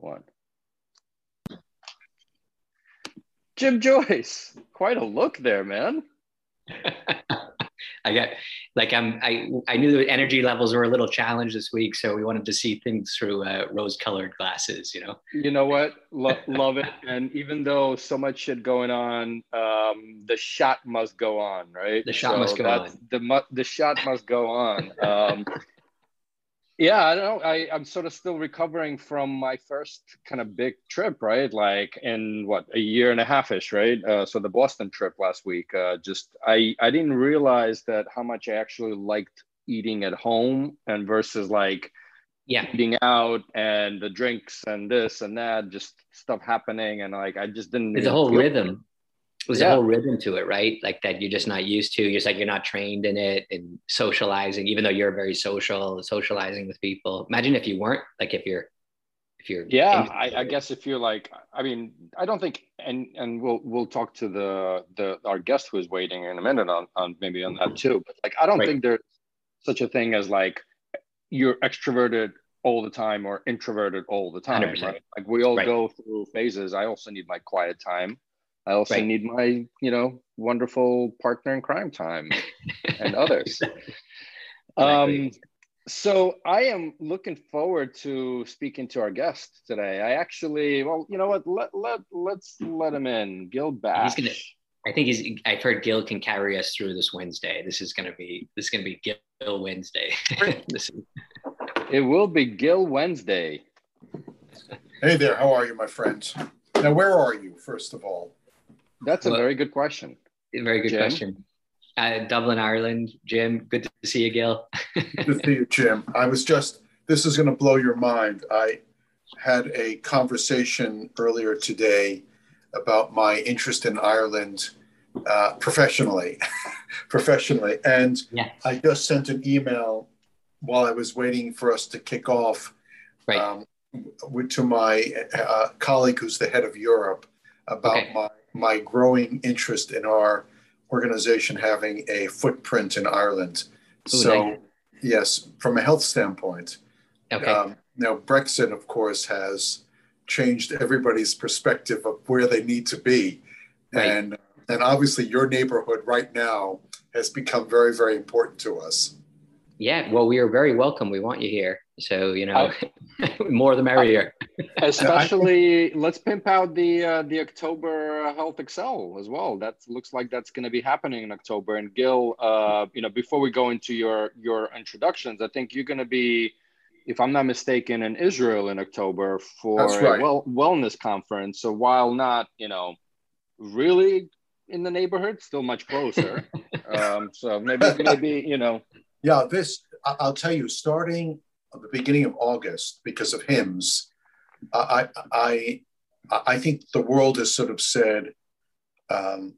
one. Jim Joyce, quite a look there, man. I got like I'm I I knew the energy levels were a little challenged this week, so we wanted to see things through uh, rose-colored glasses. You know. You know what? Lo- love it. And even though so much shit going on, um, the shot must go on, right? The shot so must go on. The the shot must go on. Um, yeah i don't know I, i'm sort of still recovering from my first kind of big trip right? Like in what a year and a half ish right? Uh, so the boston trip last week uh, just i i didn't realize that how much i actually liked eating at home and versus like yeah. eating out and the drinks and this and that just stuff happening and like i just didn't it's a whole rhythm there's yeah. a whole rhythm to it, right? Like that you're just not used to. You're just like you're not trained in it and socializing, even though you're very social, socializing with people. Imagine if you weren't like if you're if you're yeah I, I, guess if you're like i mean i don't think and and we'll we'll talk to the the our guest who is waiting in a minute on, on maybe on that too but like i don't right. think there's such a thing as like you're extroverted all the time or introverted all the time right? like we all right. go through phases i also need my quiet time I also right. need my, you know, wonderful partner in crime time and others. Um, so I am looking forward to speaking to our guest today. I actually, well, you know what? Let let let's let him in. Gil Bashe. He's gonna. I think he's. I've heard Gil can carry us through this Wednesday. This is gonna be. This is gonna be Gil Wednesday. is, it will be Gil Wednesday. Hey there, how are you, my friends? Now, where are you, first of all? That's a very good question. Very good Jim? question. Uh, Dublin, Ireland. Jim, good to see you, Gil. good to see you, Jim. I was just, this is going to blow your mind. I had a conversation earlier today about my interest in Ireland uh, professionally. professionally. And yes. I just sent an email while I was waiting for us to kick off right. um, to my uh, colleague who's the head of Europe about okay. my my growing interest in our organization having a footprint in Ireland. Ooh, so, yes, from a health standpoint. Okay. Um, now, Brexit, of course, has changed everybody's perspective of where they need to be. Right. And, and obviously, your neighborhood right now has become very, very important to us. Yeah, well, we are very welcome. We want you here. So you know, I, more the merrier. Especially, let's pimp out the uh, the October HealthXL as well. That looks like that's going to be happening in October. And Gil, uh, you know, before we go into your your introductions, I think you're going to be, if I'm not mistaken, in Israel in October for right. a well wellness conference. So while not, you know, really in the neighborhood, still much closer. um, so maybe maybe you know. Yeah, this I'll tell you, starting the beginning of August because of HIMSS, I, I, I think the world has sort of said, um,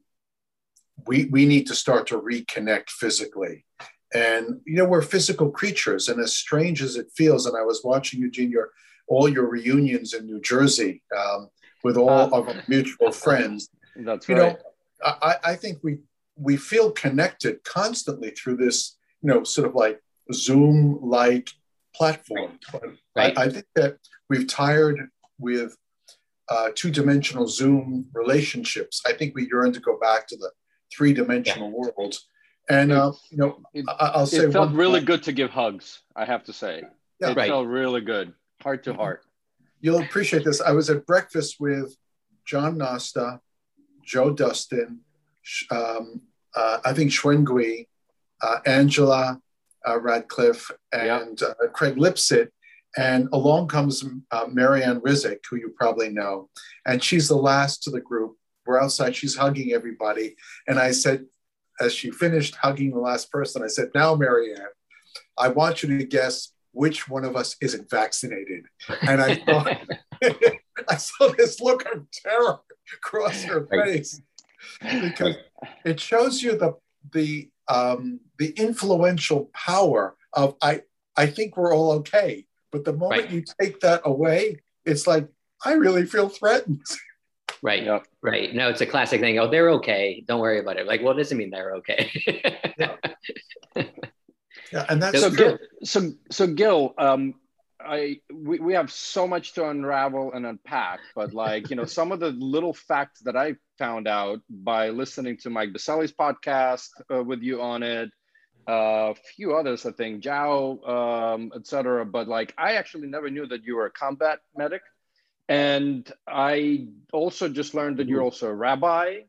we, we need to start to reconnect physically. And, you know, we're physical creatures. And as strange as it feels, and I was watching, Eugene, your, all your reunions in New Jersey um, with all uh, of our mutual friends. That's you right. know, I, I think we, we feel connected constantly through this, you know, sort of like Zoom like platform. Right. I, I, think that we've tired with uh, two dimensional Zoom relationships. I think we yearn to go back to the three dimensional yeah. world. And, uh, you know, it, I, will say it felt really point. good to give hugs, I have to say. Yeah. It right. felt really good, heart to heart. You'll appreciate this. I was at breakfast with John Nosta, Joe Dustin, um, uh, I think Schwengui, uh, Angela, uh, Radcliffe and yep. uh, Craig Lipset. And along comes uh, Marianne Rizik, who you probably know. And she's the last to the group. We're outside, she's hugging everybody. And I said, as she finished hugging the last person, I said, Now, Marianne, I want you to guess which one of us isn't vaccinated. And I thought, I saw this look of terror across her face because it shows you the, the um, the influential power of I I think we're all okay. But the moment right. you take that away, it's like I really feel threatened. Right. Yep. Right. No, it's a classic thing. Oh, they're okay. Don't worry about it. Like, well, it doesn't mean they're okay. yeah. yeah. And that's so Gil, so so Gil, um, I we, we have so much to unravel and unpack, but like you know, some of the little facts that I found out by listening to Mike Biselli's podcast uh, with you on it, a uh, few others, I think, Jao, um, etc. But like, I actually never knew that you were a combat medic, and I also just learned that you're mm-hmm. also a rabbi,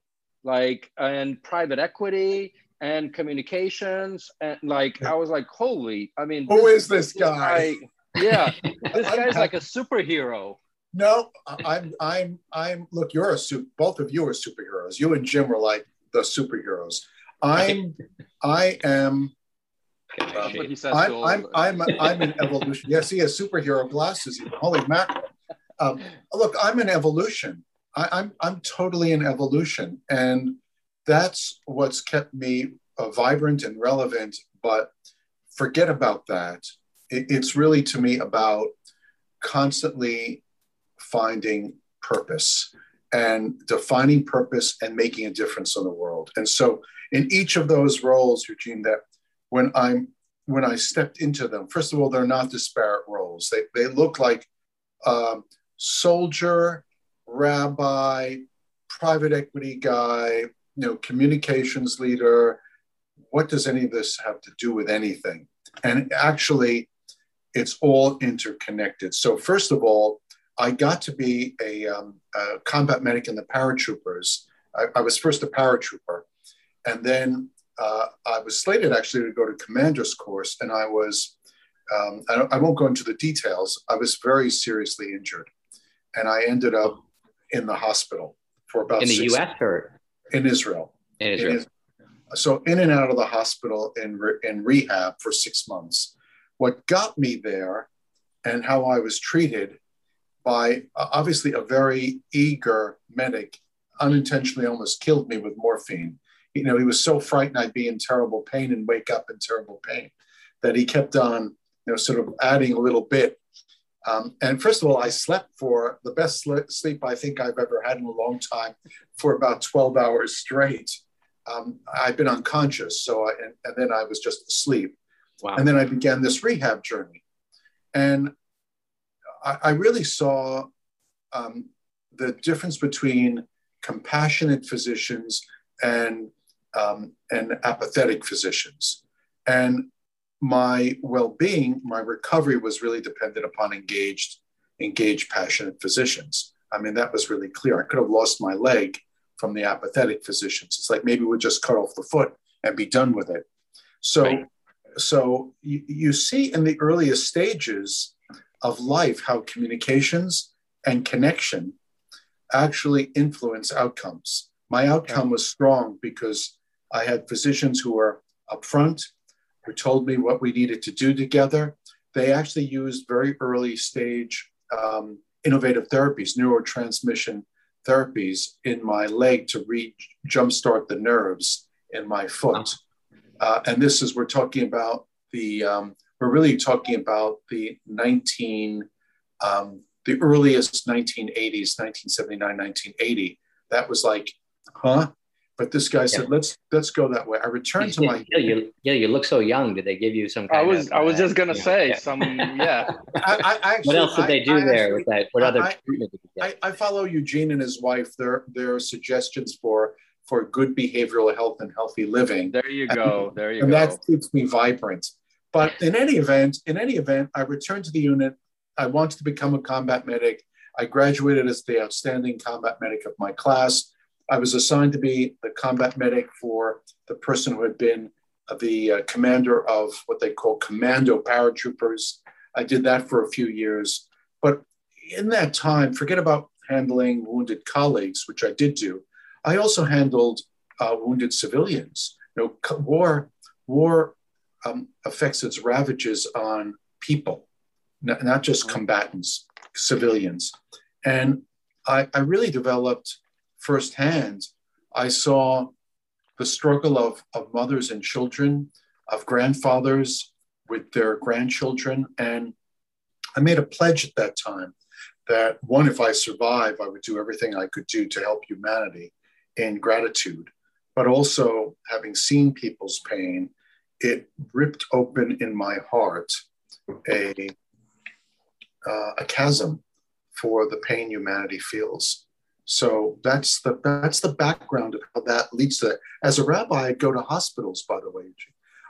like, and private equity and communications, and like, I was like, holy! I mean, who this, is this guy? Yeah, this guy's like a superhero. No, I'm, I'm, I'm. Look, you're a super. Both of you are superheroes. You and Jim are like the superheroes. I'm, I am. Um, I'm, I'm, I'm, I'm an evolution. Yes, he has superhero glasses. Holy mackerel! Um, look, I'm an evolution. I, I'm, I'm totally an evolution, and that's what's kept me uh, vibrant and relevant. But forget about that it, it's really to me about constantly finding purpose and defining purpose and making a difference in the world. And so in each of those roles, Eugene, that when I'm when I stepped into them, first of all, they're not disparate roles. They, they look like um, soldier, rabbi, private equity guy, you know, communications leader. What does any of this have to do with anything? And actually, it's all interconnected. So, first of all, I got to be a, um, a combat medic in the paratroopers. I, I, was first a paratrooper, and then uh, I was slated actually to go to commander's course, and I was. Um, I, I, won't go into the details. I was very seriously injured, and I ended up in the hospital for about in the U.S. or in Israel. In Israel. In, so in and out of the hospital in in rehab for six months what got me there and how I was treated by uh, obviously a very eager medic unintentionally almost killed me with morphine. You know, he was so frightened I'd be in terrible pain and wake up in terrible pain that he kept on, you know, sort of adding a little bit. Um, and first of all, I slept for the best sleep I think I've ever had in a long time for about 12 hours straight. Um, I'd been unconscious, so I, and, and then I was just asleep. Wow. And then I began this rehab journey. And I, I really saw um, the difference between compassionate physicians and, um, and apathetic physicians. And my well-being, my recovery was really dependent upon engaged, engaged, passionate physicians. I mean, that was really clear. I could have lost my leg from the apathetic physicians. It's like maybe we'd just cut off the foot and be done with it. So right so you, you see in the earliest stages of life how communications and connection actually influence outcomes. My outcome was strong because I had physicians who were upfront, who told me what we needed to do together. They actually used very early stage um, innovative therapies, neurotransmission therapies in my leg to re jumpstart the nerves in my foot. Uh, and this is, we're talking about the, um, we're really talking about the 19, um, the earliest 1980s, 1979, 1980. That was like, huh? But this guy yeah. said, "Let's let's go that way." I returned to my. Yeah, you, yeah, you look so young. Did they give you some? I was of, I was uh, just gonna say yeah. some. Yeah. I, I actually, what else did they do I, there with that? What other treatment did you get? I, follow Eugene and his wife. Their their suggestions for for good behavioral health and healthy living. There you go. There you and go. And that keeps me vibrant. But in any event, in any event, I returned to the unit. I wanted to become a combat medic. I graduated as the outstanding combat medic of my class. I was assigned to be the combat medic for the person who had been the uh, commander of what they call commando paratroopers. I did that for a few years. But in that time, forget about handling wounded colleagues, which I did do. I also handled uh, wounded civilians. You know, war war um, affects its ravages on people, not, not just combatants, civilians. And I, I really developed firsthand. I saw the struggle of, of mothers and children, of grandfathers with their grandchildren. And I made a pledge at that time that one, if I survive, I would do everything I could do to help humanity in gratitude, but also having seen people's pain, it ripped open in my heart a uh, a chasm for the pain humanity feels. So that's the that's the background of how that leads to. That. As a rabbi, I'd go to hospitals. By the way,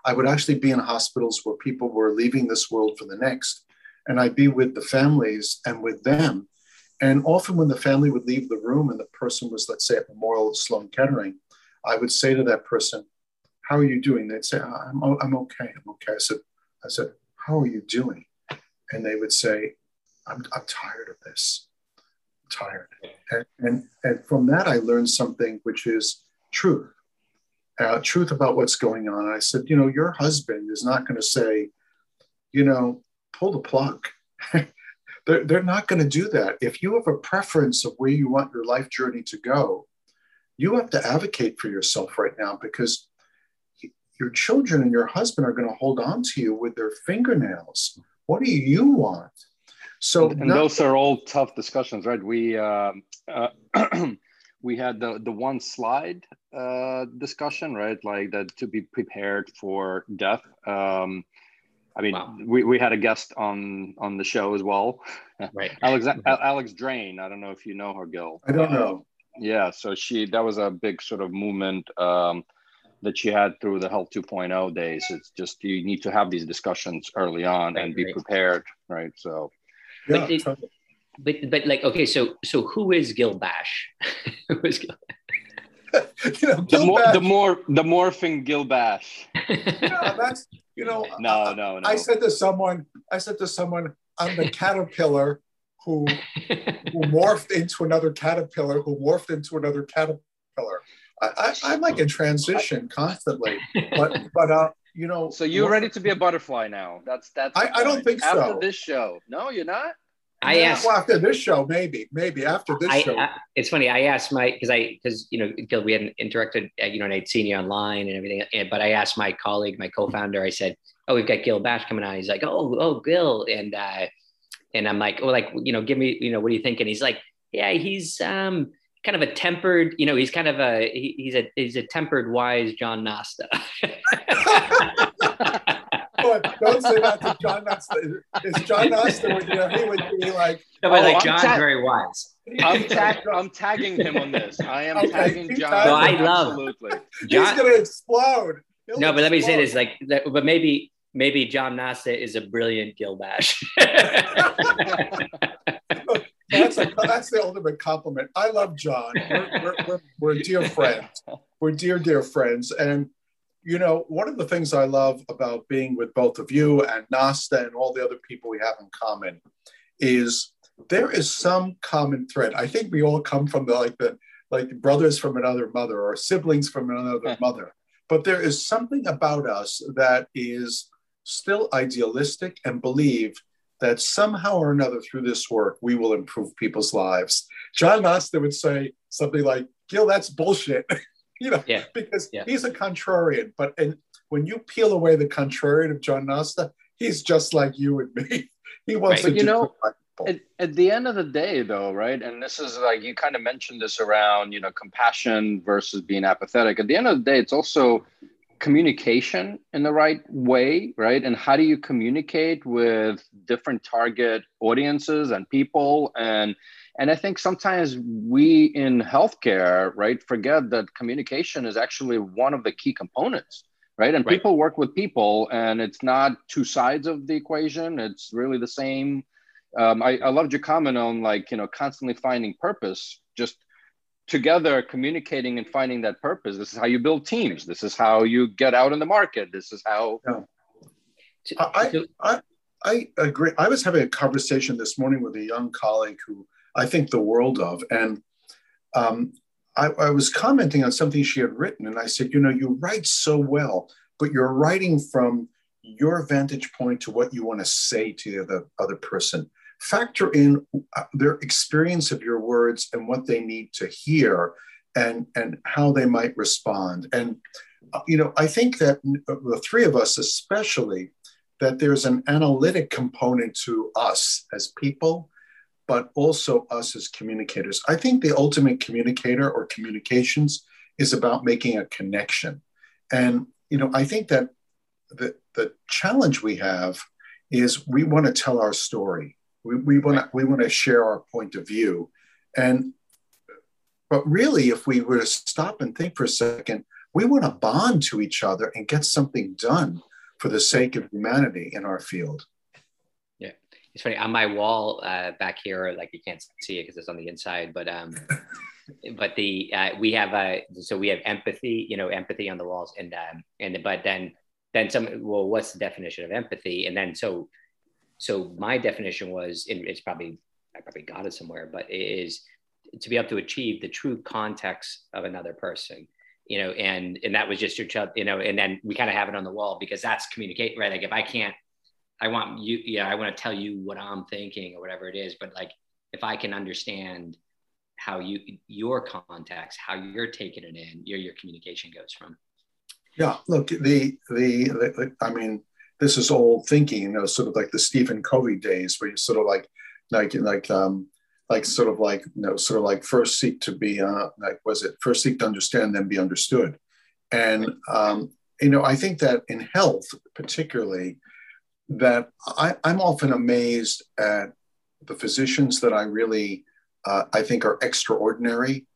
I would actually be in hospitals where people were leaving this world for the next, and I'd be with the families and with them. And often, when the family would leave the room and the person was, let's say, at Memorial Sloan Kettering, I would say to that person, "How are you doing?" They'd say, "I'm I'm okay. I'm okay." I said, "I said, how are you doing?" And they would say, "I'm I'm tired of this." tired. And, and, and from that, I learned something which is truth, uh, truth about what's going on. I said, you know, your husband is not going to say, you know, pull the plug. they're, they're not going to do that. If you have a preference of where you want your life journey to go, you have to advocate for yourself right now because your children and your husband are going to hold on to you with their fingernails. What do you want? So and, and not- those are all tough discussions, right? We uh, uh, we had the the one slide uh, discussion, right? Like that to be prepared for death. Um, I mean, wow. we, we had a guest on on the show as well, right? Alex Alex Drane. I don't know if you know her, Gil. I don't know. Yeah, so she that was a big sort of movement um, that she had through the Health 2.0 days. It's just you need to have these discussions early on right, and be right. prepared, right? So but, it, but but like okay, so so who is Gil Bashe? who is Gil? you know, the more Bashe. the more the morphing Gil Bashe. yeah, that's you know. No, no, no. I said to someone, I said to someone, I'm the caterpillar who who morphed into another caterpillar, who morphed into another caterpillar. I, I, am like in transition constantly, but but uh, you know. So you're ready to be a butterfly now. That's that's. I, I don't think after so. After this show, no, you're not. I yeah, asked well, after this show, maybe, maybe after this I, show. I, it's funny. I asked my because I because you know Gil, we hadn't interacted, uh, you know, and I'd seen you online and everything. But I asked my colleague, my co-founder, I said, "Oh, we've got Gil Bashe coming on." He's like, "Oh, oh, Gil," and uh, and I'm like, "Oh, like you know, give me, you know, what do you think?" And he's like, "Yeah, he's um." kind of a tempered, you know, he's kind of a he, he's a he's a tempered, wise John Nosta. but don't say that to John Nosta. Is John Nosta with you he would be like, no, but oh, like John's ta- very wise. I'm, tag- I'm tagging him on this. I am okay, tagging John. No, I love absolutely. John, he's gonna explode. He'll no, but let me say this: like, but maybe maybe John Nosta is a brilliant Gil Bashe. That's, a, that's the ultimate compliment. I love John. We're, we're, we're, we're dear friends. We're dear, dear friends. And, you know, one of the things I love about being with both of you and Nosta and all the other people we have in common is there is some common thread. I think we all come from the like the like brothers from another mother or siblings from another hmm. mother. But there is something about us that is still idealistic and believe that somehow or another through this work, we will improve people's lives. John Nosta would say something like, Gil, that's bullshit. you know, yeah. because yeah. he's a contrarian. But and when you peel away the contrarian of John Nosta, he's just like you and me. He wants right. to, you know, at, at, the end of the day though right and this is like you kind of mentioned this around you know compassion versus being apathetic at the end of the day it's also communication in the right way, right? And how do you communicate with different target audiences and people? And and I think sometimes we in healthcare, right, forget that communication is actually one of the key components, right? And right. people work with people, and it's not two sides of the equation. It's really the same. Um, I, I loved your comment on like you know constantly finding purpose. Just together communicating and finding that purpose this is how you build teams this is how you get out in the market this is how yeah. I, I, I agree i was having a conversation this morning with a young colleague who i think the world of. And um, I, I was commenting on something she had written and i said you know you write so well but you're writing from your vantage point to what you want to say to the other person. Factor in uh, their experience of your words and what they need to hear and and how they might respond. And uh, you know i think that uh, the three of us especially that there's an analytic component to us as people but also us as communicators. I think the ultimate communicator or communications is about making a connection. And you know i think that the, the challenge we have is we want to tell our story. We, we want to we want to share our point of view, and but really, if we were to stop and think for a second, we want to bond to each other and get something done for the sake of humanity in our field. It's funny on my wall uh, back here, like you can't see it because it's on the inside, but um, but the uh, we have uh, so we have empathy, you know, empathy on the walls, and um, and but then then some. Well, what's the definition of empathy? And then so so my definition was, and it's probably I probably got it somewhere, but it is to be able to achieve the true context of another person you know and and that was just your child you know and then we kind of have it on the wall because that's communicate right like if i can't i want you yeah i want to tell you what i'm thinking or whatever it is but like if i can understand how you your context how you're taking it in your your communication goes from. Yeah look the the, the i mean this is old thinking you know sort of like the stephen covey days where you sort of like like like um like sort of like you know sort of like first seek to be uh like was it first seek to understand then be understood. And um you know i think that in health particularly that I, i'm often amazed at the physicians that i really uh, i think are extraordinary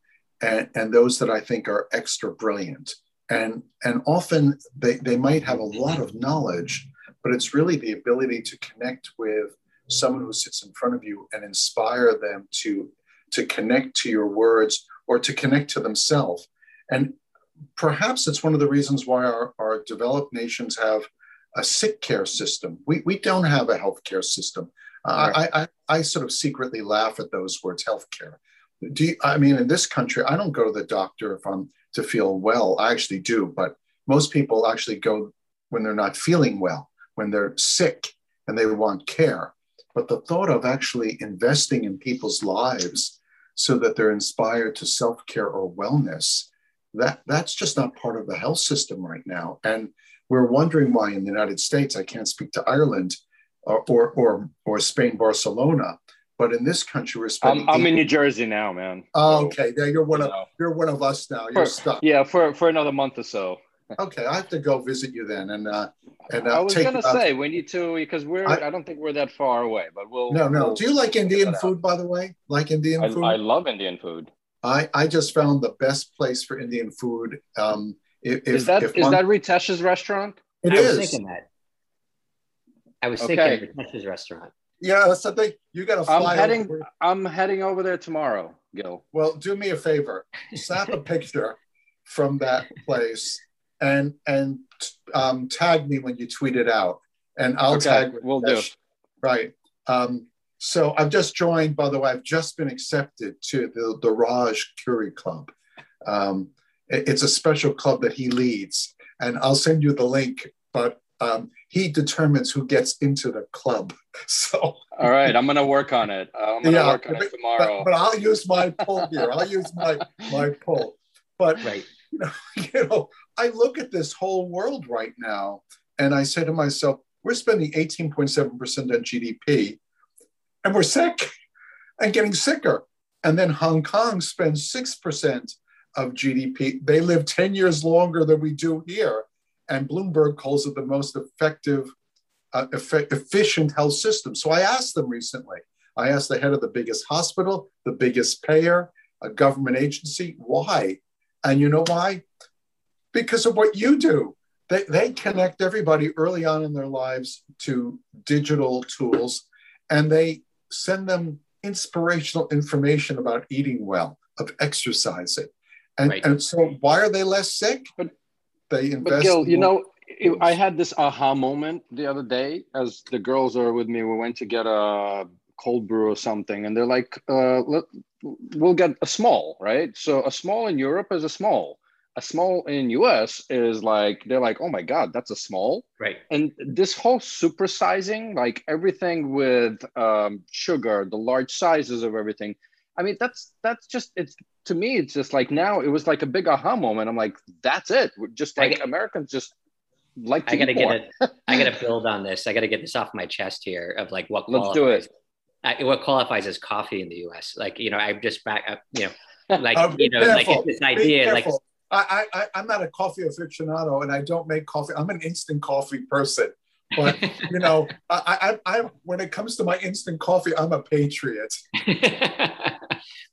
and, and those that i think are extra brilliant. And and often they, they might have a lot of knowledge but it's really the ability to connect with someone who sits in front of you and inspire them to to connect to your words or to connect to themselves. And perhaps it's one of the reasons why our, our developed nations have a sick care system. We, we don't have a healthcare system. Uh, right. I, I, I sort of secretly laugh at those words healthcare. Do you, i mean in this country i don't go to the doctor if i'm to feel well. I actually do but most people actually go when they're not feeling well when they're sick and they want care. But the thought of actually investing in people's lives so that they're inspired to self-care or wellness, that that's just not part of the health system right now. And we're wondering why in the United States, I can't speak to Ireland or or or, or Spain, Barcelona, but in this country, we're spending. I'm, I'm in New Jersey now, man. Oh, okay. Now you're one of you're one of us now. You're for, stuck. Yeah, for for another month or so okay, I have to go visit you then, and uh, and uh, I was gonna say we need to because we're I, I, don't think we're that far away, but we'll. No, no. We'll, Do you like Indian food, by the way? Like Indian I, food? I love Indian food. I I just found the best place for Indian food. Um, if, is that if is one, that Ritesh's restaurant? It I is. was thinking that. I was okay. thinking Ritesh's restaurant. Yeah, that's the thing. You got to fly. I'm heading. Over. I'm heading over there tomorrow, Gil. Well, do me a favor. Snap a picture from that place and and um, tag me when you tweet it out, and I'll okay, tag. We'll do. Right. Um, so I've just joined. By the way, I've just been accepted to the the Raj Curie Club. Um, it, it's a special club that he leads, and I'll send you the link. But um, he determines who gets into the club. So. All right, I'm gonna work on it. Uh, I'm gonna yeah, work on but, it tomorrow. But, but, I'll use my pull here. I'll use my my pull. But right. you know, you know, I look at this whole world right now and I say to myself, we're spending 18.7% on GDP and we're sick and getting sicker. And then Hong Kong spends 6% of GDP. They live 10 years longer than we do here. And Bloomberg calls it the most effective, uh, eff- efficient health system. So I asked them recently, I asked the head of the biggest hospital, the biggest payer, a government agency, why? And you know why? Because of what you do. They, they connect everybody early on in their lives to digital tools and they send them inspirational information about eating well, of exercising. And, right. and so why are they less sick? But they invest. But Gil, you know, it, I had this aha moment the other day as the girls are with me. We went to get a cold brew or something, and they're like, uh, let, we'll get a small, right? So a small in Europe is a small. A small in US is like they're like, oh my god, that's a small, right? And this whole supersizing, like everything with um, sugar, the large sizes of everything. I mean, that's that's just it's to me, it's just like now it was like a big aha moment. I'm like, that's it. We're just like get, Americans just like to I gotta get it. I gotta build on this. I gotta get this off my chest here of like what let's do it what qualifies as coffee in the U.S. Like you know, I'm just back up. You know, like uh, you know, careful. like this idea. Like I, I, I'm not a coffee aficionado, and I don't make coffee. I'm an instant coffee person. but you know, I, I, I, when it comes to my instant coffee, I'm a patriot.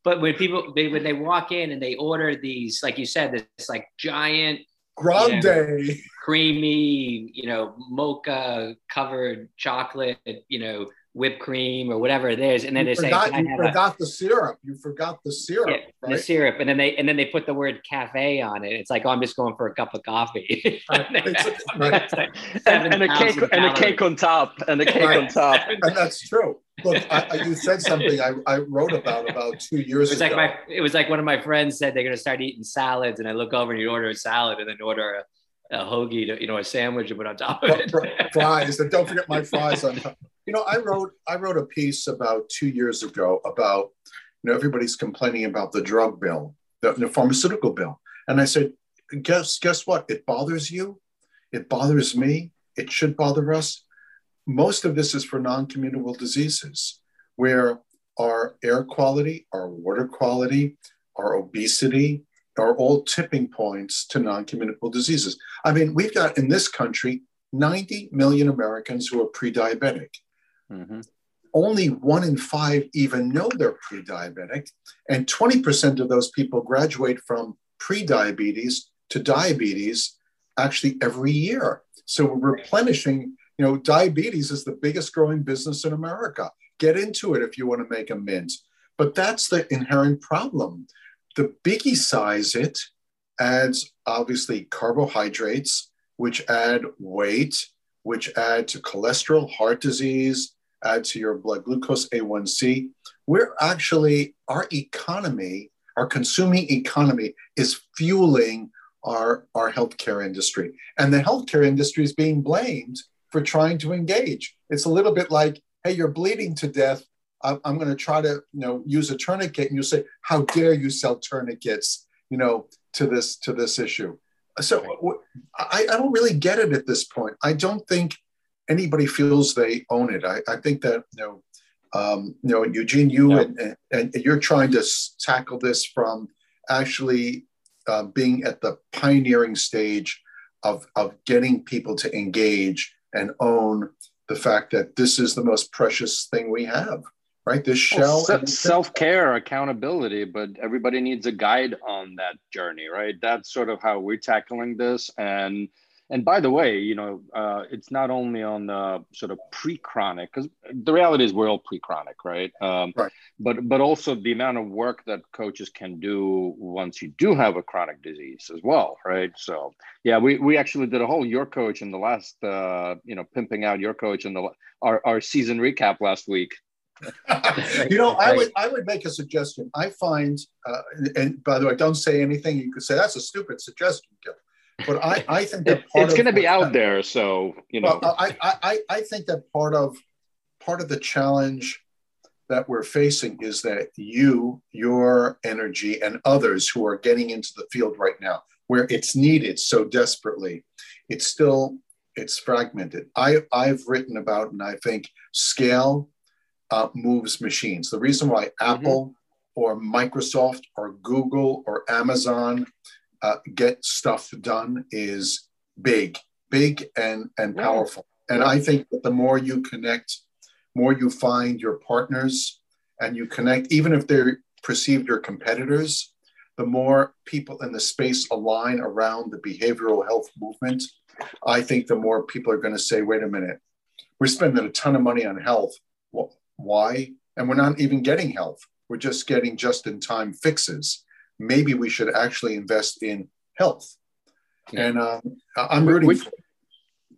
but when people they, when they walk in and they order these, like you said, this like giant grande, you know, creamy, you know, mocha covered chocolate, you know, whipped cream or whatever it is, and then you they forgot, say, "You forgot a, the syrup. You forgot the syrup." Yeah, right? The syrup, and then they and then they put the word cafe on it. It's like, oh, I'm just going for a cup of coffee. and, and, a cake and a cake on top, and a cake right. on top. And that's true. Look, I, you said something I, I wrote about about two years it was ago. Like my, it was like one of my friends said they're going to start eating salads, and I look over and you order a salad, and then order a, a hoagie, to, you know, a sandwich, and put on top of it. fries, and don't forget my fries on top. You know, I wrote I wrote a piece about two years ago about you know everybody's complaining about the drug bill, the, the pharmaceutical bill, and I said, guess guess what? It bothers you, it bothers me, it should bother us. Most of this is for non-communicable diseases, where our air quality, our water quality, our obesity are all tipping points to non-communicable diseases. I mean, we've got in this country 90 million Americans who are pre-diabetic. Mm-hmm. Only one in five even know they're pre diabetic, and 20% of those people graduate from pre diabetes to diabetes actually every year. So we're replenishing, you know, diabetes is the biggest growing business in America. Get into it if you want to make a mint. But that's the inherent problem. The biggie size it adds obviously carbohydrates, which add weight, which add to cholesterol, heart disease, add to your blood glucose A1C. We're actually, our economy, our consuming economy is fueling our, our healthcare industry. And the healthcare industry is being blamed for trying to engage. It's a little bit like, hey, you're bleeding to death. I'm, going to try to, you know, use a tourniquet. And you say, how dare you sell tourniquets, you know, to this, to this issue. So I, I don't really get it at this point. I don't think anybody feels they own it. I, I think that you know, um, you know, Eugene, you yeah. and, and, you're trying to tackle this from actually uh, being at the pioneering stage of of getting people to engage and own the fact that this is the most precious thing we have. Right, this shell well, self care, accountability, but everybody needs a guide on that journey, right? That's sort of how we're tackling this, and and by the way, you know, uh, it's not only on the sort of pre-chronic, because the reality is we're all pre-chronic, right? Um, right. But but also the amount of work that coaches can do once you do have a chronic disease as well, right? So yeah, we we actually did a whole your coach in the last, uh, you know, pimping out your coach in the our our season recap last week. You know, I would I would make a suggestion. I find, uh, and by the way, don't say anything. You could say that's a stupid suggestion, Gil. But I, I think that it's going to be out there, so you know. Well, I, I, I think that part of part of the challenge that we're facing is that you, your energy, and others who are getting into the field right now, where it's needed so desperately, it's still it's fragmented. I, I've written about, and I think scale uh, moves machines. The reason why mm-hmm. Apple mm-hmm. or Microsoft or Google or Amazon uh, get stuff done is big, big and and powerful. And I think that the more you connect, more you find your partners, and you connect, even if they're perceived your competitors, the more people in the space align around the behavioral health movement. I think the more people are going to say, "Wait a minute, we're spending a ton of money on health. Well, why? And we're not even getting health. We're just getting just-in-time fixes." maybe we should actually invest in health. Yeah. And um, I'm rooting which, for you.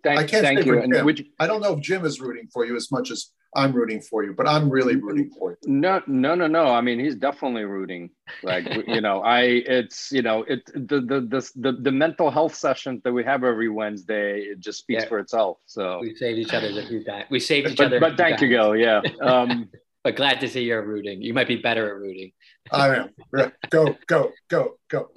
Thank, I can't thank you. Which, I don't know if Jim is rooting for you as much as I'm rooting for you, but I'm really rooting for you. No, no, no, no. I mean, he's definitely rooting. Like, you know, I, it's, you know, it, the, the, the, the, the mental health sessions that we have every Wednesday, it just speaks yeah. for itself. So we saved each other a few times. We saved each but, other. But thank times. you, Gil. Yeah. Um, but glad to see you're rooting. You might be better at rooting. I am. Go, go, go, go.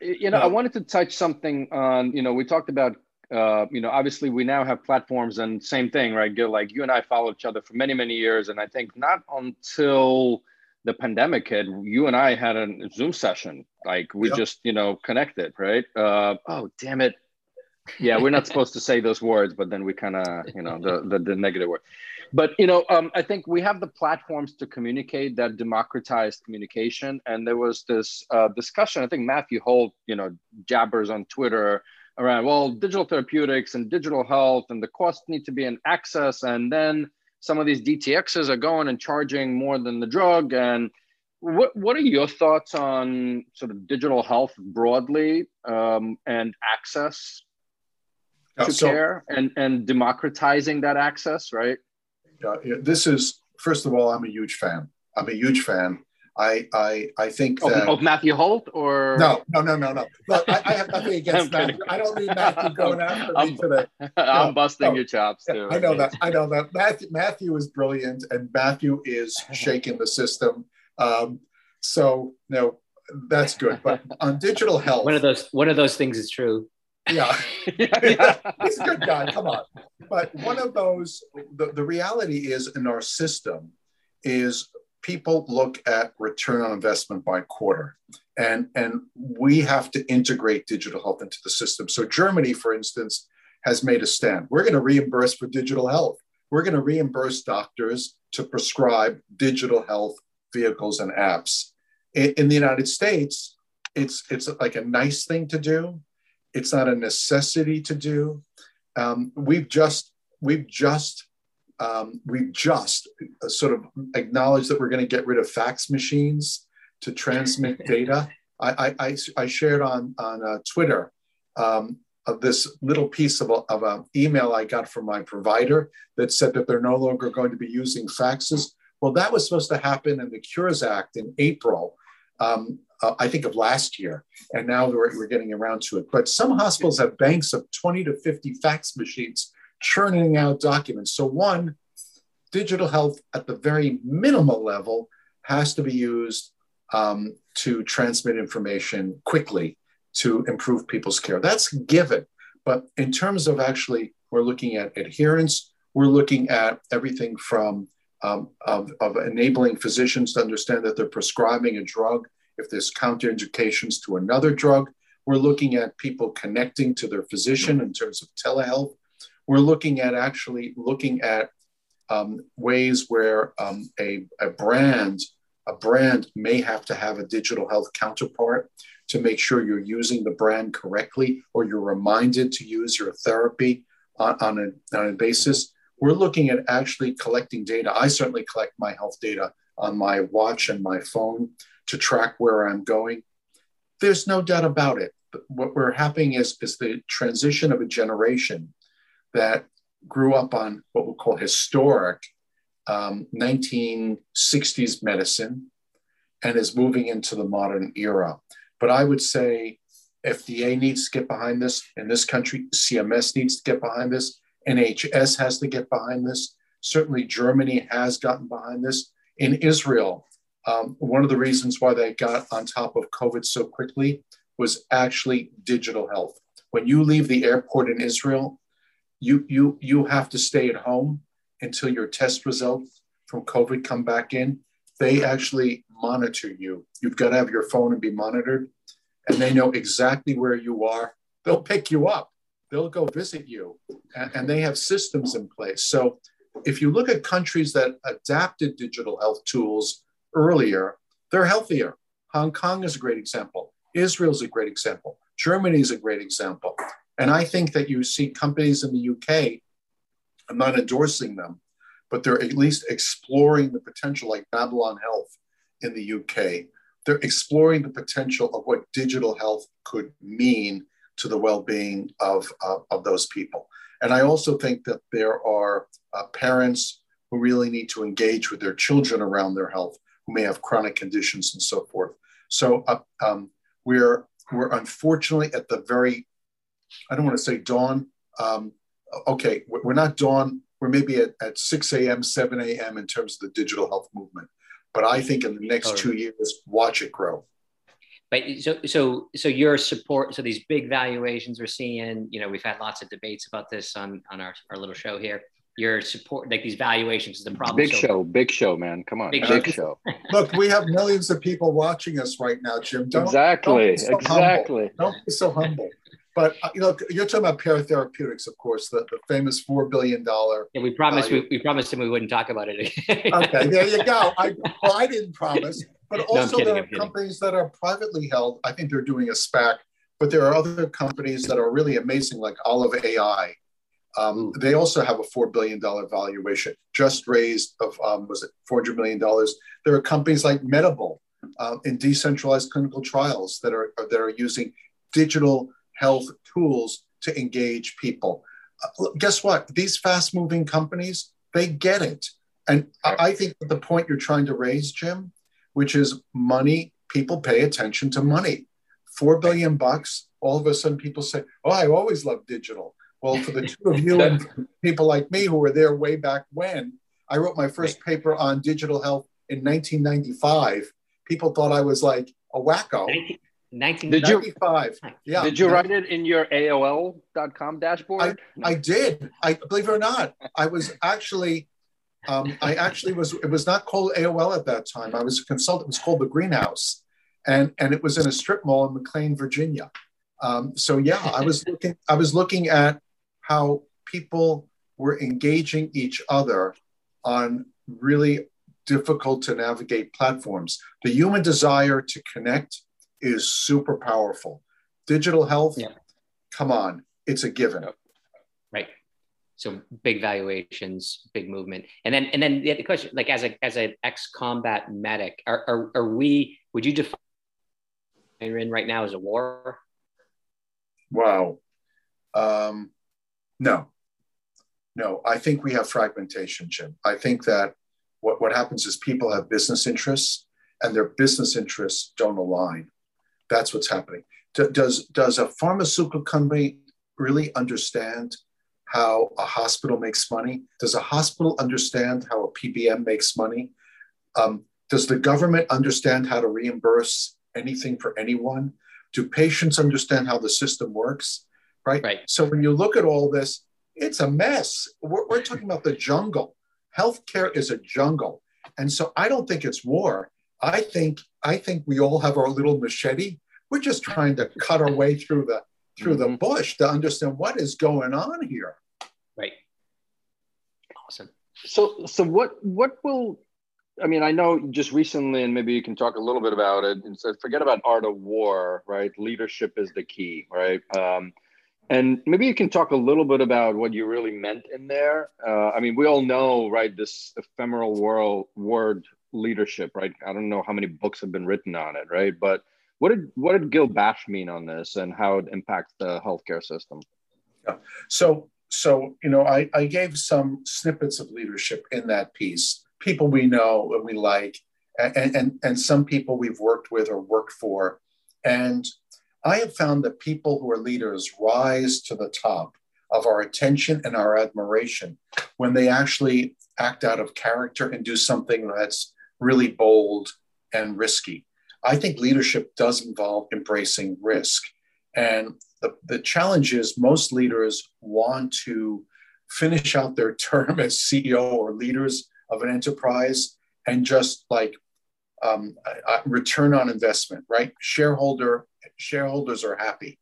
You know, I wanted to touch something on, you know, we talked about, uh, you know, obviously we now have platforms and same thing, right? Gil, like you and I followed each other for many, many years. And I think not until the pandemic hit, you and I had a Zoom session. Like we yep. just, you know, connected, right? Uh, oh, damn it. yeah, we're not supposed to say those words, but then we kind of, you know, the, the, the negative word. But you know, um, I think we have the platforms to communicate that democratized communication. And there was this uh, discussion. I think Matthew Holt, you know, jabbers on Twitter around well, digital therapeutics and digital health, and the costs need to be in access. And then some of these DTXs are going and charging more than the drug. And what what are your thoughts on sort of digital health broadly um, and access to so, care and and democratizing that access, right? Uh, this is first of all, I'm a huge fan. I'm a huge fan. I I I think that, of, of Matthew Holt or no no no no no. Look, I, I have nothing against Matthew. I don't need Matthew going after I'm, me today. I'm busting no. your chops too. I know that. I know that. Matthew Matthew is brilliant, and Matthew is shaking the system. Um, so no, that's good. But on digital health, one of those one of those things is true. Yeah, yeah. he's a good guy. Come on. But one of those, the, the reality is in our system is people look at return on investment by quarter. And, and we have to integrate digital health into the system. So Germany, for instance, has made a stand. We're going to reimburse for digital health. We're going to reimburse doctors to prescribe digital health vehicles and apps. In, in the United States, it's, it's like a nice thing to do. It's not a necessity to do. Um, we've just we've just um, we've just uh, sort of acknowledged that we're going to get rid of fax machines to transmit data. I, I, I, shared on on uh, Twitter um, of this little piece of, a, of an email I got from my provider that said that they're no longer going to be using faxes. Well, that was supposed to happen in the Cures Act in April. Um, uh, I think of last year, and now we're, we're getting around to it. But some hospitals have banks of 20 to 50 fax machines churning out documents. So, one, digital health at the very minimal level has to be used um, to transmit information quickly to improve people's care. That's given. But in terms of actually, we're looking at adherence, we're looking at everything from um, of, of enabling physicians to understand that they're prescribing a drug if there's counterindications to another drug. We're looking at people connecting to their physician in terms of telehealth. We're looking at actually looking at um, ways where um, a, a brand a brand may have to have a digital health counterpart to make sure you're using the brand correctly or you're reminded to use your therapy on, on, a, on a basis. We're looking at actually collecting data. I certainly collect my health data on my watch and my phone to track where I'm going. There's no doubt about it. What we're happening is, is the transition of a generation that grew up on what we'll call historic um, 1960s medicine and is moving into the modern era. But I would say FDA needs to get behind this in this country, CMS needs to get behind this, NHS has to get behind this. Certainly, Germany has gotten behind this. In Israel, um, one of the reasons why they got on top of COVID so quickly was actually digital health. When you leave the airport in Israel, you you you have to stay at home until your test results from COVID come back in. They actually monitor you. You've got to have your phone and be monitored, and they know exactly where you are. They'll pick you up. They'll go visit you, and, and they have systems in place. So, if you look at countries that adapted digital health tools earlier, they're healthier. Hong Kong is a great example. Israel is a great example. Germany is a great example. And I think that you see companies in the UK, I'm not endorsing them, but they're at least exploring the potential, like Babylon Health in the UK. They're exploring the potential of what digital health could mean to the well being of, uh, of those people. And I also think that there are uh, parents who really need to engage with their children around their health who may have chronic conditions and so forth. So uh, um, we're we're unfortunately at the very, I don't want to say dawn. Um, okay, we're not dawn. We're maybe at, at 6 a.m., 7 a.m. in terms of the digital health movement. But I think in the next two years, watch it grow. But so so so your support. So these big valuations we're seeing. You know, we've had lots of debates about this on on our, our little show here your support, like these valuations is the problem. Big so, show, big show, man. Come on, big, big show. Look, we have millions of people watching us right now, Jim. Don't, exactly, don't so exactly. Humble. Don't be so humble. But uh, you know, you're talking about Pear Therapeutics, of course, the, the famous four billion dollar. Yeah, we promised we, we promised him we wouldn't talk about it. okay, there you go. I, well, I didn't promise, but also no, kidding, there are companies that are privately held. I think they're doing a SPAC, but there are other companies that are really amazing, like Olive AI. Um, they also have a four billion dollar valuation, just raised of um, was it four hundred million dollars. There are companies like Medable uh, in decentralized clinical trials that are that are using digital health tools to engage people. Uh, guess what? These fast moving companies, they get it. And I think that the point you're trying to raise, Jim, which is money, people pay attention to money. Four billion bucks, all of a sudden people say, Oh, I always loved digital. Well, for the two of you and people like me who were there way back when, I wrote my first paper on digital health in 1995. People thought I was like a wacko. 1995. Yeah. Did you write it in your AOL.com dashboard? I, I did. I believe it or not, I was actually, um, I actually was. It was not called AOL at that time. I was a consultant. It was called the Greenhouse, and and it was in a strip mall in McLean, Virginia. Um, so yeah, I was looking. I was looking at how people were engaging each other on really difficult to navigate platforms. The human desire to connect is super powerful. Digital health, yeah. come on, it's a given. Right. So big valuations, big movement, and then and then the question, like as a as an ex combat medic, are, are are we? Would you define in right now as a war? Wow. Um, no, no. I think we have fragmentation, Jim. I think that what, what happens is people have business interests and their business interests don't align. That's what's happening. Does, does a pharmaceutical company really understand how a hospital makes money? Does a hospital understand how a PBM makes money? Um, does the government understand how to reimburse anything for anyone? Do patients understand how the system works? Right. right. So when you look at all this, it's a mess. We're, we're talking about the jungle. Healthcare is a jungle. And so I don't think it's war. I think I think we all have our little machete. We're just trying to cut our way through the through mm-hmm. the bush to understand what is going on here. Right. Awesome. So so what what will I mean, I know just recently, and maybe you can talk a little bit about it. And so forget about art of war, right? Leadership is the key, right? Um, and maybe you can talk a little bit about what you really meant in there. Uh, I mean, we all know, right, this ephemeral world word leadership, right? I don't know how many books have been written on it, right? But what did what did Gil Bashe mean on this, and how it impacts the healthcare system? Yeah. So so you know, I, I gave some snippets of leadership in that piece. People we know and we like, and and and some people we've worked with or worked for, and I have found that people who are leaders rise to the top of our attention and our admiration when they actually act out of character and do something that's really bold and risky. I think leadership does involve embracing risk. And the, the challenge is most leaders want to finish out their term as CEO or leaders of an enterprise and just like um, return on investment, right? Shareholder shareholders are happy,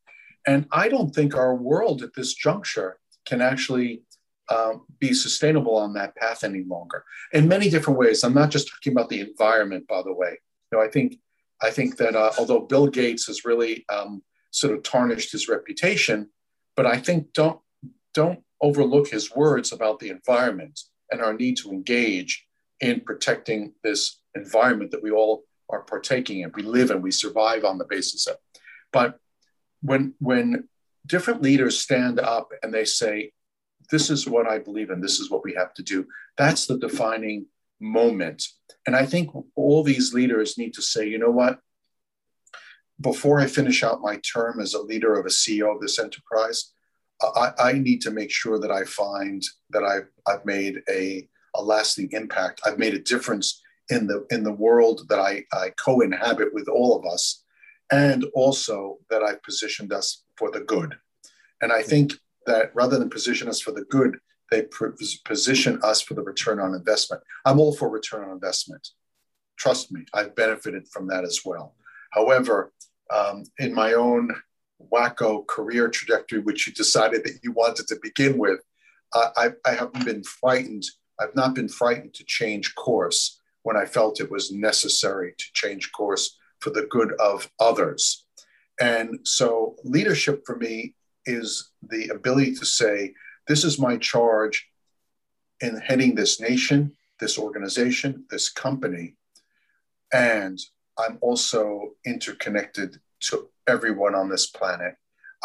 and I don't think our world at this juncture can actually um, be sustainable on that path any longer in many different ways. I'm not just talking about the environment, by the way. You know, I think I think that uh, although Bill Gates has really um, sort of tarnished his reputation, but I think don't don't overlook his words about the environment and our need to engage in protecting this environment that we all are partaking in. We live and we survive on the basis of. But when when different leaders stand up and they say, this is what I believe in, this is what we have to do. That's the defining moment. And I think all these leaders need to say, you know what? Before I finish out my term as a leader of a CEO of this enterprise, I, I need to make sure that I find that I've, I've made a, a lasting impact. I've made a difference in the in the world that I, I co-inhabit with all of us, and also that I've positioned us for the good. And I think that rather than position us for the good, they position us for the return on investment. I'm all for return on investment. Trust me, I've benefited from that as well. However, um, in my own wacko career trajectory, which you decided that you wanted to begin with, uh, I, I haven't been frightened. I've not been frightened to change course when I felt it was necessary to change course for the good of others. And so, leadership for me is the ability to say, This is my charge in heading this nation, this organization, this company. And I'm also interconnected to everyone on this planet.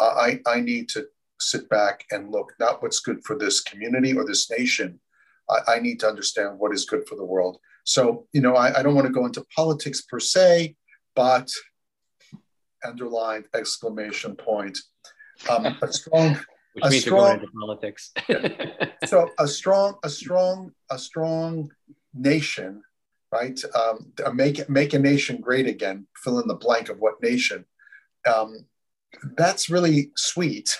I, I need to sit back and look not what's good for this community or this nation. I, I need to understand what is good for the world. So, you know, I, I don't want to go into politics per se, but underlined exclamation point. Um, a strong, Which a means strong, into politics. so a strong, a strong, a strong nation, right? Um, make make a nation great again. Fill in the blank of what nation. Um, that's really sweet,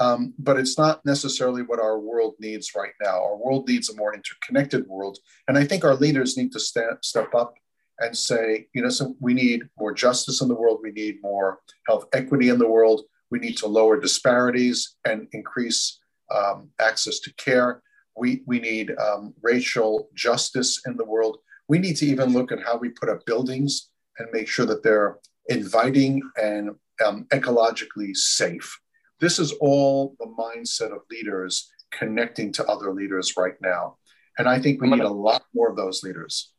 um, but it's not necessarily what our world needs right now. Our world needs a more interconnected world, and I think our leaders need to stand, step up and say, you know, so we need more justice in the world. We need more health equity in the world. We need to lower disparities and increase um, access to care. We, we need um, racial justice in the world. We need to even look at how we put up buildings and make sure that they're inviting and um, ecologically safe. This is all the mindset of leaders connecting to other leaders right now. And I think we need a lot more of those leaders.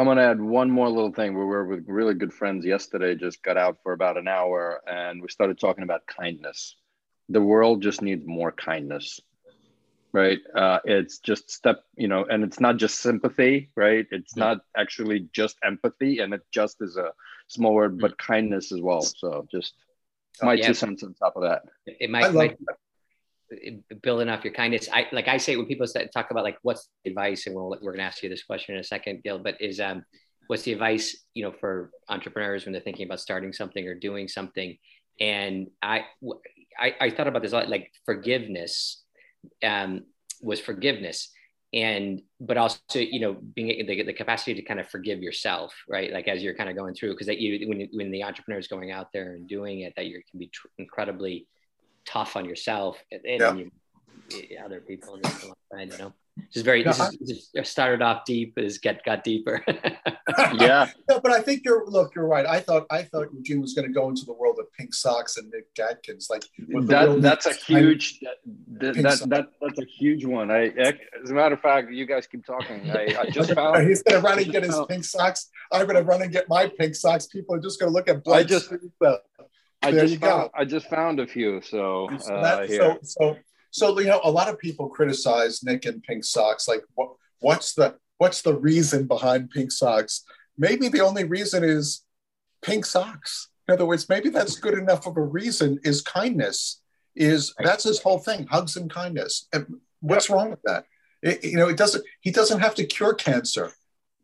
I'm going to add one more little thing. We were with really good friends yesterday, just got out for about an hour, and we started talking about kindness. The world just needs more kindness, right? Uh, it's just step, you know, and it's not just sympathy, right? It's yeah. not actually just empathy, and it just is a small word, but kindness as well. So just oh, my yeah. two cents on top of that. It might, might building off your kindness. I like I say when people talk about like what's advice, and we'll, we're going to ask you this question in a second, Gil. But is um, what's the advice you know for entrepreneurs when they're thinking about starting something or doing something? And I I, I thought about this a lot, like forgiveness um, was forgiveness and but also you know being the, the capacity to kind of forgive yourself right like as you're kind of going through because that you when, when the entrepreneur is going out there and doing it that you can be tr- incredibly tough on yourself and, and yeah. Eh, other people on the side, you know. Just very. No, this is started off deep, but has get got deeper. yeah. No, but I think you're. Look, you're right. I thought I thought Eugene was going to go into the world of pink socks and Nick Adkins. Like that. That's a huge. That, that, that, that's a huge one. I, as a matter of fact, you guys keep talking. I, I just found. He's going to run and get his pink socks. I'm going to run and get my pink socks. People are just going to look at. I just. I there just you found, go. I just found a few. So, uh, so, so, so, you know, a lot of people criticize Nick and Pink Socks. Like, what, what's the what's the reason behind Pink Socks? Maybe the only reason is Pink Socks. In other words, maybe that's good enough of a reason. Is kindness? Is that's his whole thing? Hugs and kindness. And what's yep. wrong with that? It, you know, it doesn't. He doesn't have to cure cancer,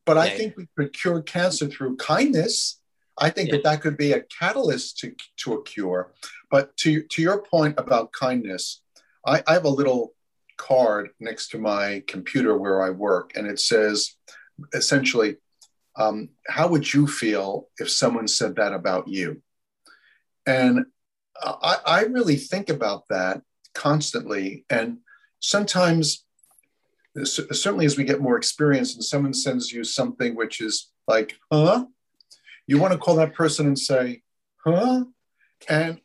but I think we could cure cancer through kindness I think yeah. that that could be a catalyst to, to a cure. But to, to your point about kindness, I, I have a little card next to my computer where I work, and it says essentially, um, how would you feel if someone said that about you? And I, I really think about that constantly. And sometimes, certainly as we get more experience, and someone sends you something which is like, huh? You want to call that person and say, huh? And,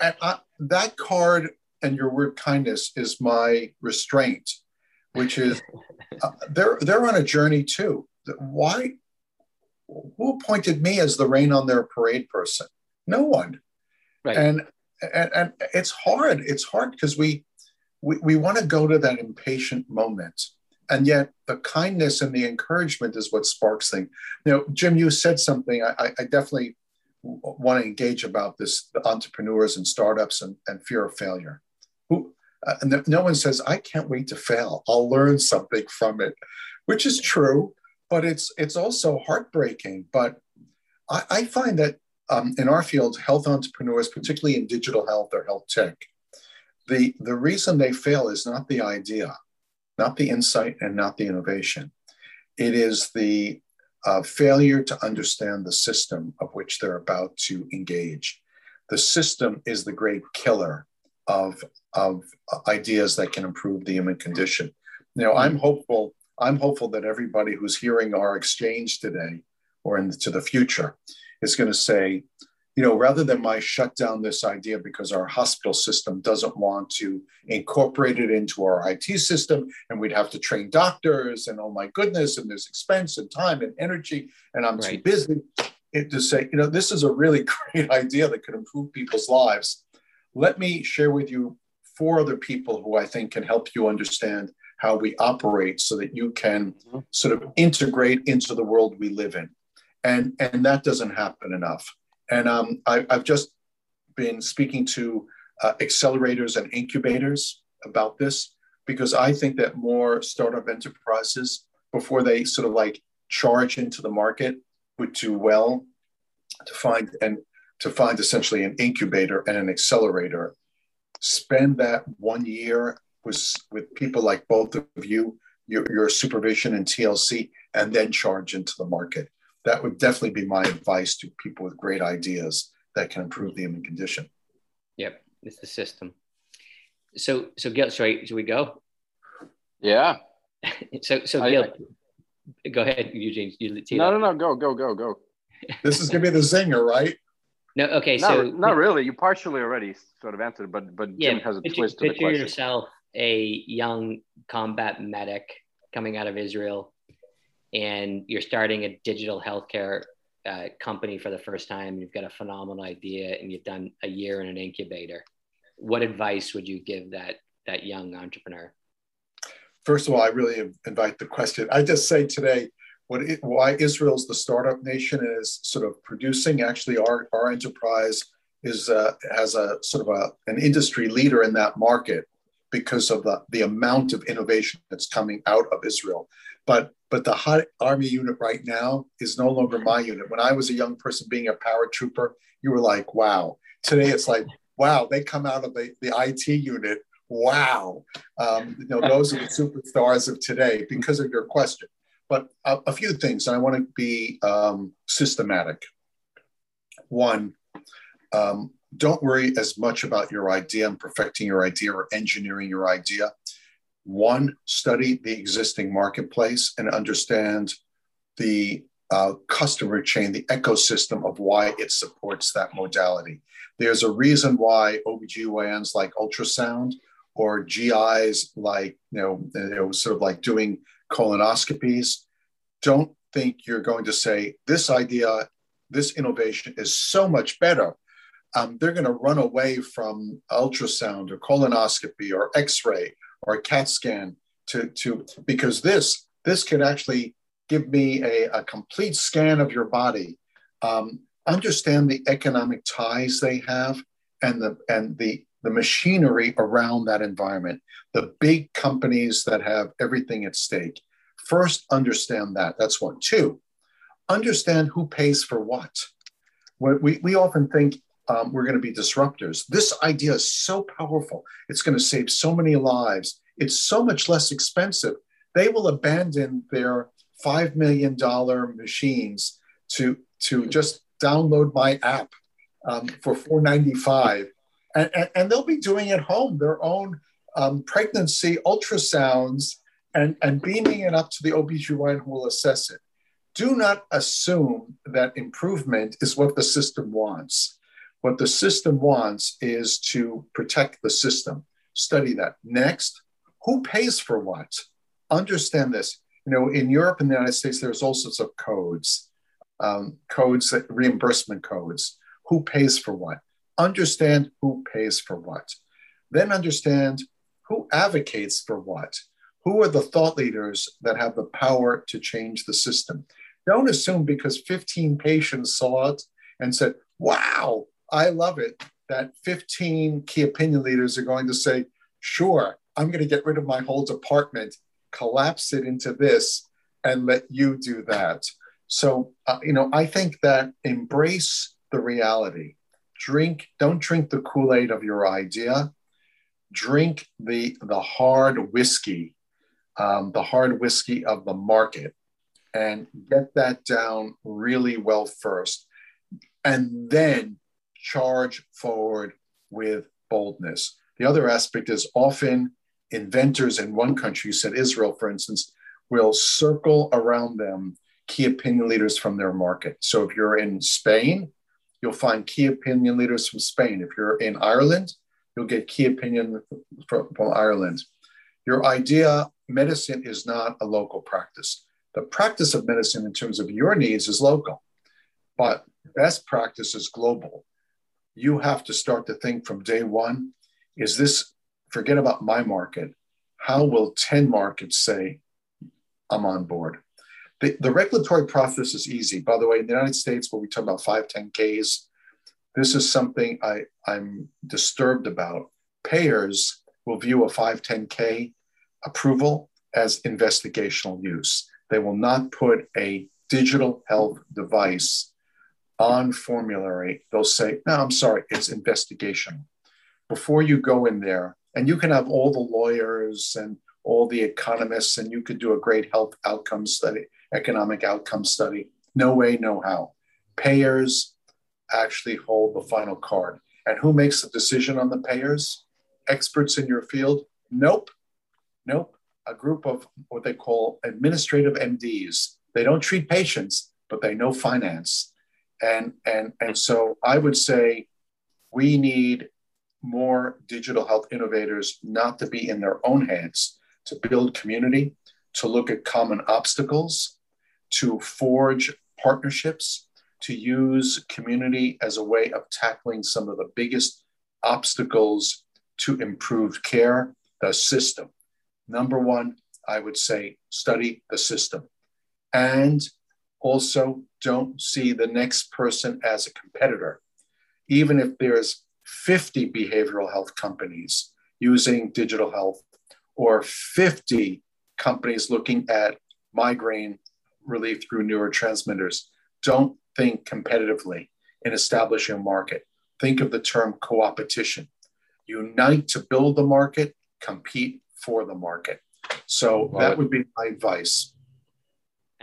and I, that card and your word kindness is my restraint, which is uh, they're they're on a journey too. Why? Who appointed me as the rain on their parade person? No one. Right. And and, and it's hard. It's hard because we we, we want to go to that impatient moment and yet the kindness and the encouragement is what sparks things. You know, Jim, you said something I, I definitely want to engage about this: the entrepreneurs and startups and, and fear of failure. Who, uh, no one says, "I can't wait to fail. I'll learn something from it," which is true, but it's it's also heartbreaking. But I, I find that um, in our field, health entrepreneurs, particularly in digital health or health tech, the the reason they fail is not the idea not the insight and not the innovation. It is the uh, failure to understand the system of which they're about to engage. The system is the great killer of, of ideas that can improve the human condition. You know, I'm hopeful. I'm hopeful that everybody who's hearing our exchange today or into the future is going to say, you know, rather than my shut down this idea because our hospital system doesn't want to incorporate it into our IT system and we'd have to train doctors and oh my goodness, and there's expense and time and energy and I'm right. too busy. It to say, you know, this is a really great idea that could improve people's lives. Let me share with you four other people who I think can help you understand how we operate so that you can mm-hmm. sort of integrate into the world we live in. And, and that doesn't happen enough. And um, I, have just been speaking to uh, accelerators and incubators about this because I think that more startup enterprises, before they sort of like charge into the market, would do well to find and to find essentially an incubator and an accelerator. Spend that one year with, with people like both of you, your, your supervision and TLC, and then charge into the market that would definitely be my advice to people with great ideas that can improve the human condition. Yep, it's the system. So, so Gil, sorry, should we go? Yeah. so, so Gil, I, go ahead, Eugene. You, no, no, no, go, go, go, go. this is gonna be the zinger, right? No, okay. Not, so not really. You partially already sort of answered, but but yeah, Jim has a picture, twist to the question. Picture yourself a young combat medic coming out of Israel and you're starting a digital healthcare uh, company for the first time, you've got a phenomenal idea, and you've done a year in an incubator. What advice would you give that that young entrepreneur? First of all, I really invite the question. I just say today, what it, why Israel's the startup nation is sort of producing. Actually, our our enterprise is uh, has a sort of a, an industry leader in that market because of the, the amount of innovation that's coming out of Israel. But but the hot army unit right now is no longer my unit. When I was a young person being a paratrooper, you were like, wow. Today it's like, wow, they come out of the, the IT unit. Wow. Um, you know, those are the superstars of today because of your question. But a, a few things, and I want to be um, systematic. One, um, don't worry as much about your idea and perfecting your idea or engineering your idea one, study the existing marketplace and understand the uh, customer chain, the ecosystem of why it supports that modality. There's a reason why OBGYNs like ultrasound or GIs like, you know, sort of like doing colonoscopies. Don't think you're going to say, this idea, this innovation is so much better. Um, they're going to run away from ultrasound or colonoscopy or x ray or a CAT scan to, to because this this could actually give me a, a complete scan of your body, um, understand the economic ties they have and the and the the machinery around that environment, the big companies that have everything at stake. First, understand that. That's one. Two, understand who pays for what. We, we often think um, we're going to be disruptors. This idea is so powerful. It's going to save so many lives. It's so much less expensive. They will abandon their $5 million machines to, to just download my app um, for $4.95. And, and, and, they'll be doing at home their own um, pregnancy ultrasounds and, and beaming it up to the OBGYN who will assess it. Do not assume that improvement is what the system wants. What the system wants is to protect the system. Study that. Next, who pays for what? Understand this. You know, in Europe and the United States, there's all sorts of codes, um, codes, that, reimbursement codes. Who pays for what? Understand who pays for what. Then understand who advocates for what. Who are the thought leaders that have the power to change the system? Don't assume because 15 patients saw it and said, wow, I love it that 15 key opinion leaders are going to say, sure, I'm going to get rid of my whole department, collapse it into this, and let you do that. So, uh, you know, I think that embrace the reality. Drink, don't drink the Kool Aid of your idea. Drink the, the hard whiskey, um, the hard whiskey of the market, and get that down really well first. And then charge forward with boldness. The other aspect is often inventors in one country, you said Israel, for instance, will circle around them key opinion leaders from their market. So if you're in Spain, you'll find key opinion leaders from Spain. If you're in Ireland, you'll get key opinion from, from Ireland. Your idea, medicine is not a local practice. The practice of medicine in terms of your needs is local, but best practice is global. You have to start to think from day one is this, forget about my market, how will 10 markets say, I'm on board? The, the regulatory process is easy. By the way, in the United States, when we talk about 510Ks, this is something I, I'm disturbed about. Payers will view a 510K approval as investigational use. They will not put a digital health device on formulary. They'll say, no, I'm sorry, it's investigation. Before you go in there, and you can have all the lawyers and all the economists, and you could do a great health outcome study, economic outcome study. No way, no how. Payers actually hold the final card. And who makes the decision on the payers? Experts in your field? Nope. Nope. A group of what they call administrative MDs. They don't treat patients, but they know finance. And, and, and so I would say we need more digital health innovators not to be in their own hands, to build community, to look at common obstacles, to forge partnerships, to use community as a way of tackling some of the biggest obstacles to improved care, the system. Number one, I would say study the system. And also don't see the next person as a competitor. Even if there's 50 behavioral health companies using digital health or 50 companies looking at migraine relief through neurotransmitters. Don't think competitively in establishing a market. Think of the term co-opetition. Unite to build the market, compete for the market. So Love that it. would be my advice.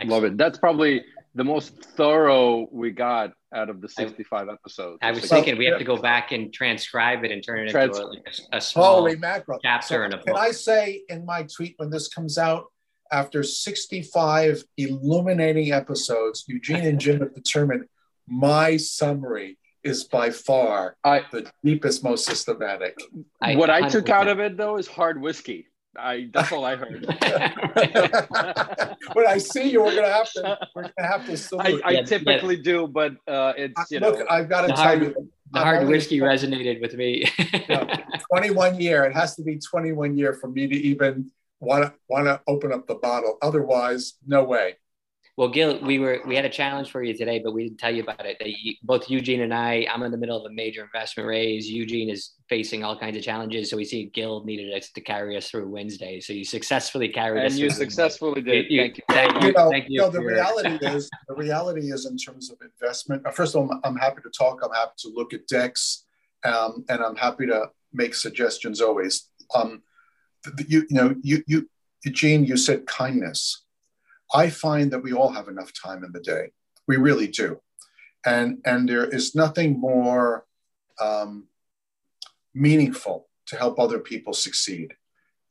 Love it. That's probably the most thorough we got out of the 65 episodes. I was thinking we have to go back and transcribe it and turn it Trans- into a, a, a small Holy mackerel. chapter so in a book. Can I say in my tweet when this comes out, after 65 illuminating episodes, Eugene and Jim have determined my summary is by far I, the deepest, most systematic. I, what I took out of it though is hard whiskey. I that's all I heard. when I see you, we're gonna have to we're gonna have to salute. I, I yeah, typically yeah. do, but uh, it's you look. Know, I've got to tell hard, you, the hard whiskey resonated with me. Twenty-one year. It has to be twenty-one year for me to even want to want to open up the bottle. Otherwise, no way. Well, Gil, we were we had a challenge for you today, but we didn't tell you about it. Both Eugene and I, I'm in the middle of a major investment raise. Eugene is facing all kinds of challenges, so we see Gil needed us to carry us through Wednesday. So you successfully carried and us. And you successfully did. You, thank you. Thank you. you know, thank you. you know, the reality is the reality is in terms of investment. Uh, first of all, I'm happy to talk. I'm happy to look at decks, um, and I'm happy to make suggestions always. Um, you, you know, you you Eugene, you said kindness I find that we all have enough time in the day. We really do. And, and there is nothing more um, meaningful to help other people succeed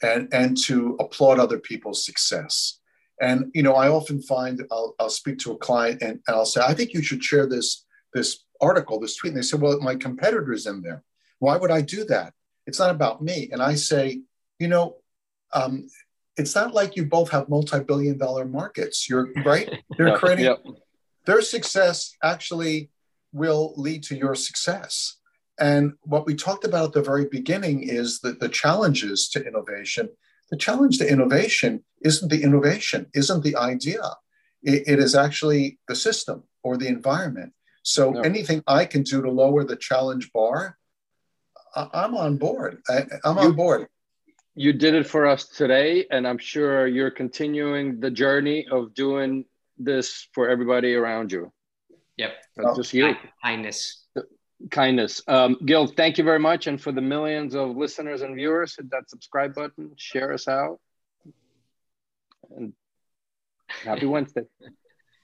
and, and to applaud other people's success. And you know, I often find I'll, I'll speak to a client and, and I'll say, I think you should share this, this article, this tweet. And they say, Well, my competitor's in there. Why would I do that? It's not about me. And I say, you know, um, it's not like you both have multi-billion dollar markets. You're right. They're creating yep. their success actually will lead to your success. And what we talked about at the very beginning is that the challenges to innovation. The challenge to innovation isn't the innovation, isn't the idea. it, it is actually the system or the environment. So anything I can do to lower the challenge bar, I, am on board. I, am on board you did it for us today and i'm sure you're continuing the journey of doing this for everybody around you. Yep. That's just you. Kindness. Kindness. Um, gil thank you very much and for the millions of listeners and viewers hit that subscribe button share us out and happy wednesday